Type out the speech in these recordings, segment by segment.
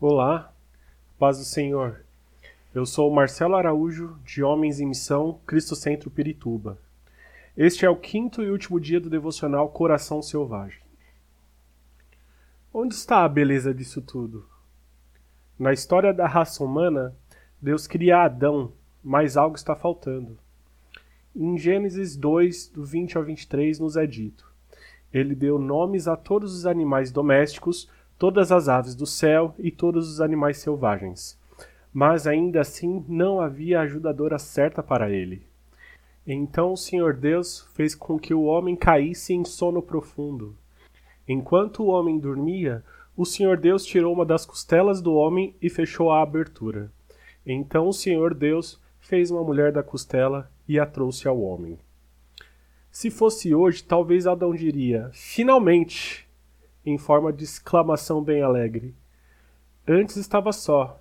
Olá, paz do Senhor. Eu sou Marcelo Araújo, de Homens em Missão, Cristo Centro Pirituba. Este é o quinto e último dia do devocional Coração Selvagem. Onde está a beleza disso tudo? Na história da raça humana, Deus cria Adão, mas algo está faltando. Em Gênesis 2, do 20 ao 23, nos é dito: Ele deu nomes a todos os animais domésticos, todas as aves do céu e todos os animais selvagens. Mas ainda assim não havia ajudadora certa para ele. Então o Senhor Deus fez com que o homem caísse em sono profundo. Enquanto o homem dormia, o Senhor Deus tirou uma das costelas do homem e fechou a abertura. Então o Senhor Deus fez uma mulher da costela e a trouxe ao homem. Se fosse hoje, talvez Adão diria: Finalmente! Em forma de exclamação bem alegre. Antes estava só,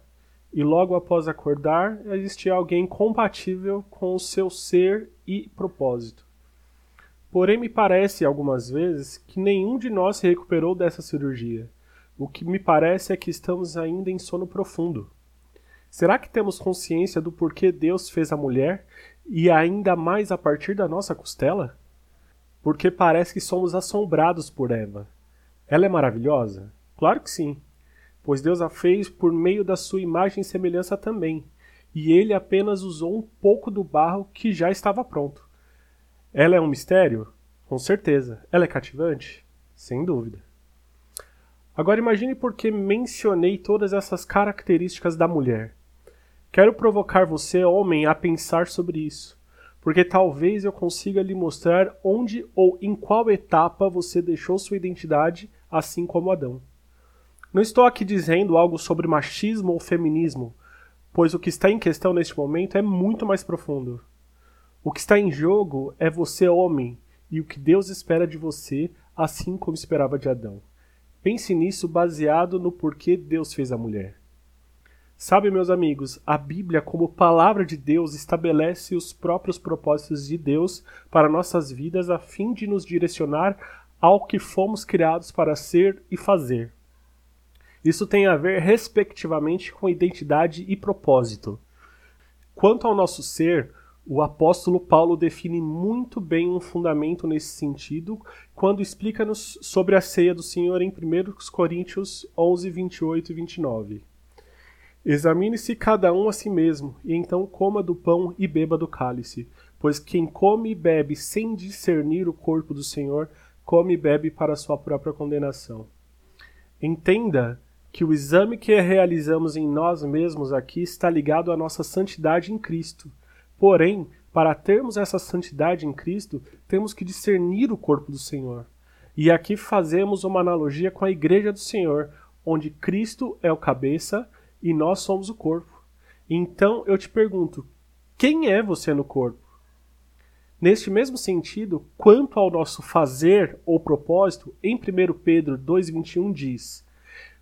e logo após acordar existia alguém compatível com o seu ser e propósito. Porém, me parece algumas vezes que nenhum de nós se recuperou dessa cirurgia. O que me parece é que estamos ainda em sono profundo. Será que temos consciência do porquê Deus fez a mulher e ainda mais a partir da nossa costela? Porque parece que somos assombrados por Eva. Ela é maravilhosa? Claro que sim, pois Deus a fez por meio da sua imagem e semelhança também, e ele apenas usou um pouco do barro que já estava pronto. Ela é um mistério? Com certeza. Ela é cativante? Sem dúvida. Agora imagine por que mencionei todas essas características da mulher. Quero provocar você, homem, a pensar sobre isso, porque talvez eu consiga lhe mostrar onde ou em qual etapa você deixou sua identidade, assim como Adão. Não estou aqui dizendo algo sobre machismo ou feminismo, pois o que está em questão neste momento é muito mais profundo. O que está em jogo é você, homem, e o que Deus espera de você, assim como esperava de Adão. Pense nisso baseado no porquê Deus fez a mulher. Sabe, meus amigos, a Bíblia, como palavra de Deus, estabelece os próprios propósitos de Deus para nossas vidas a fim de nos direcionar ao que fomos criados para ser e fazer. Isso tem a ver, respectivamente, com identidade e propósito. Quanto ao nosso ser, o apóstolo Paulo define muito bem um fundamento nesse sentido quando explica-nos sobre a ceia do Senhor em 1 Coríntios 11, 28 e 29. Examine-se cada um a si mesmo, e então coma do pão e beba do cálice, pois quem come e bebe sem discernir o corpo do Senhor, come e bebe para sua própria condenação. Entenda que o exame que realizamos em nós mesmos aqui está ligado à nossa santidade em Cristo. Porém, para termos essa santidade em Cristo, temos que discernir o corpo do Senhor. E aqui fazemos uma analogia com a igreja do Senhor, onde Cristo é o cabeça e nós somos o corpo. Então eu te pergunto: quem é você no corpo? Neste mesmo sentido, quanto ao nosso fazer ou propósito, em 1 Pedro 2,21 diz: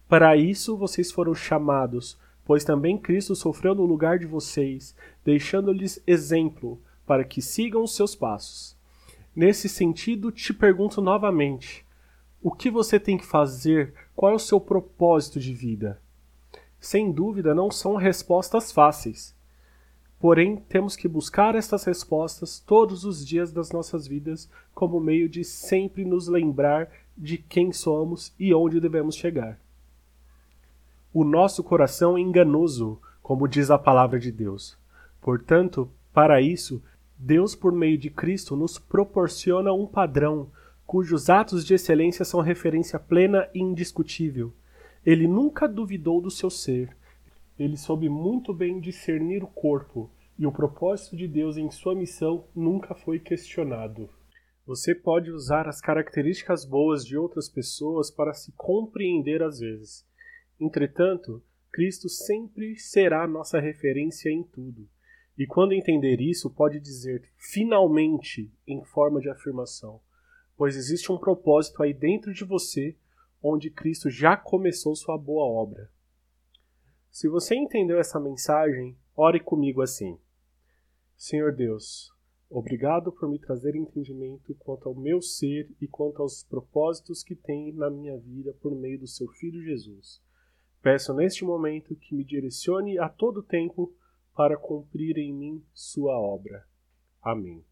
para isso vocês foram chamados, pois também Cristo sofreu no lugar de vocês, deixando-lhes exemplo, para que sigam os seus passos. Nesse sentido, te pergunto novamente: o que você tem que fazer? Qual é o seu propósito de vida? Sem dúvida, não são respostas fáceis. Porém, temos que buscar estas respostas todos os dias das nossas vidas como meio de sempre nos lembrar de quem somos e onde devemos chegar. O nosso coração é enganoso, como diz a palavra de Deus. Portanto, para isso, Deus, por meio de Cristo, nos proporciona um padrão cujos atos de excelência são referência plena e indiscutível. Ele nunca duvidou do seu ser. Ele soube muito bem discernir o corpo, e o propósito de Deus em sua missão nunca foi questionado. Você pode usar as características boas de outras pessoas para se compreender às vezes Entretanto, Cristo sempre será nossa referência em tudo. E quando entender isso, pode dizer finalmente em forma de afirmação, pois existe um propósito aí dentro de você onde Cristo já começou sua boa obra. Se você entendeu essa mensagem, ore comigo assim: Senhor Deus, obrigado por me trazer entendimento quanto ao meu ser e quanto aos propósitos que tem na minha vida por meio do seu Filho Jesus. Peço neste momento que me direcione a todo tempo para cumprir em mim sua obra. Amém.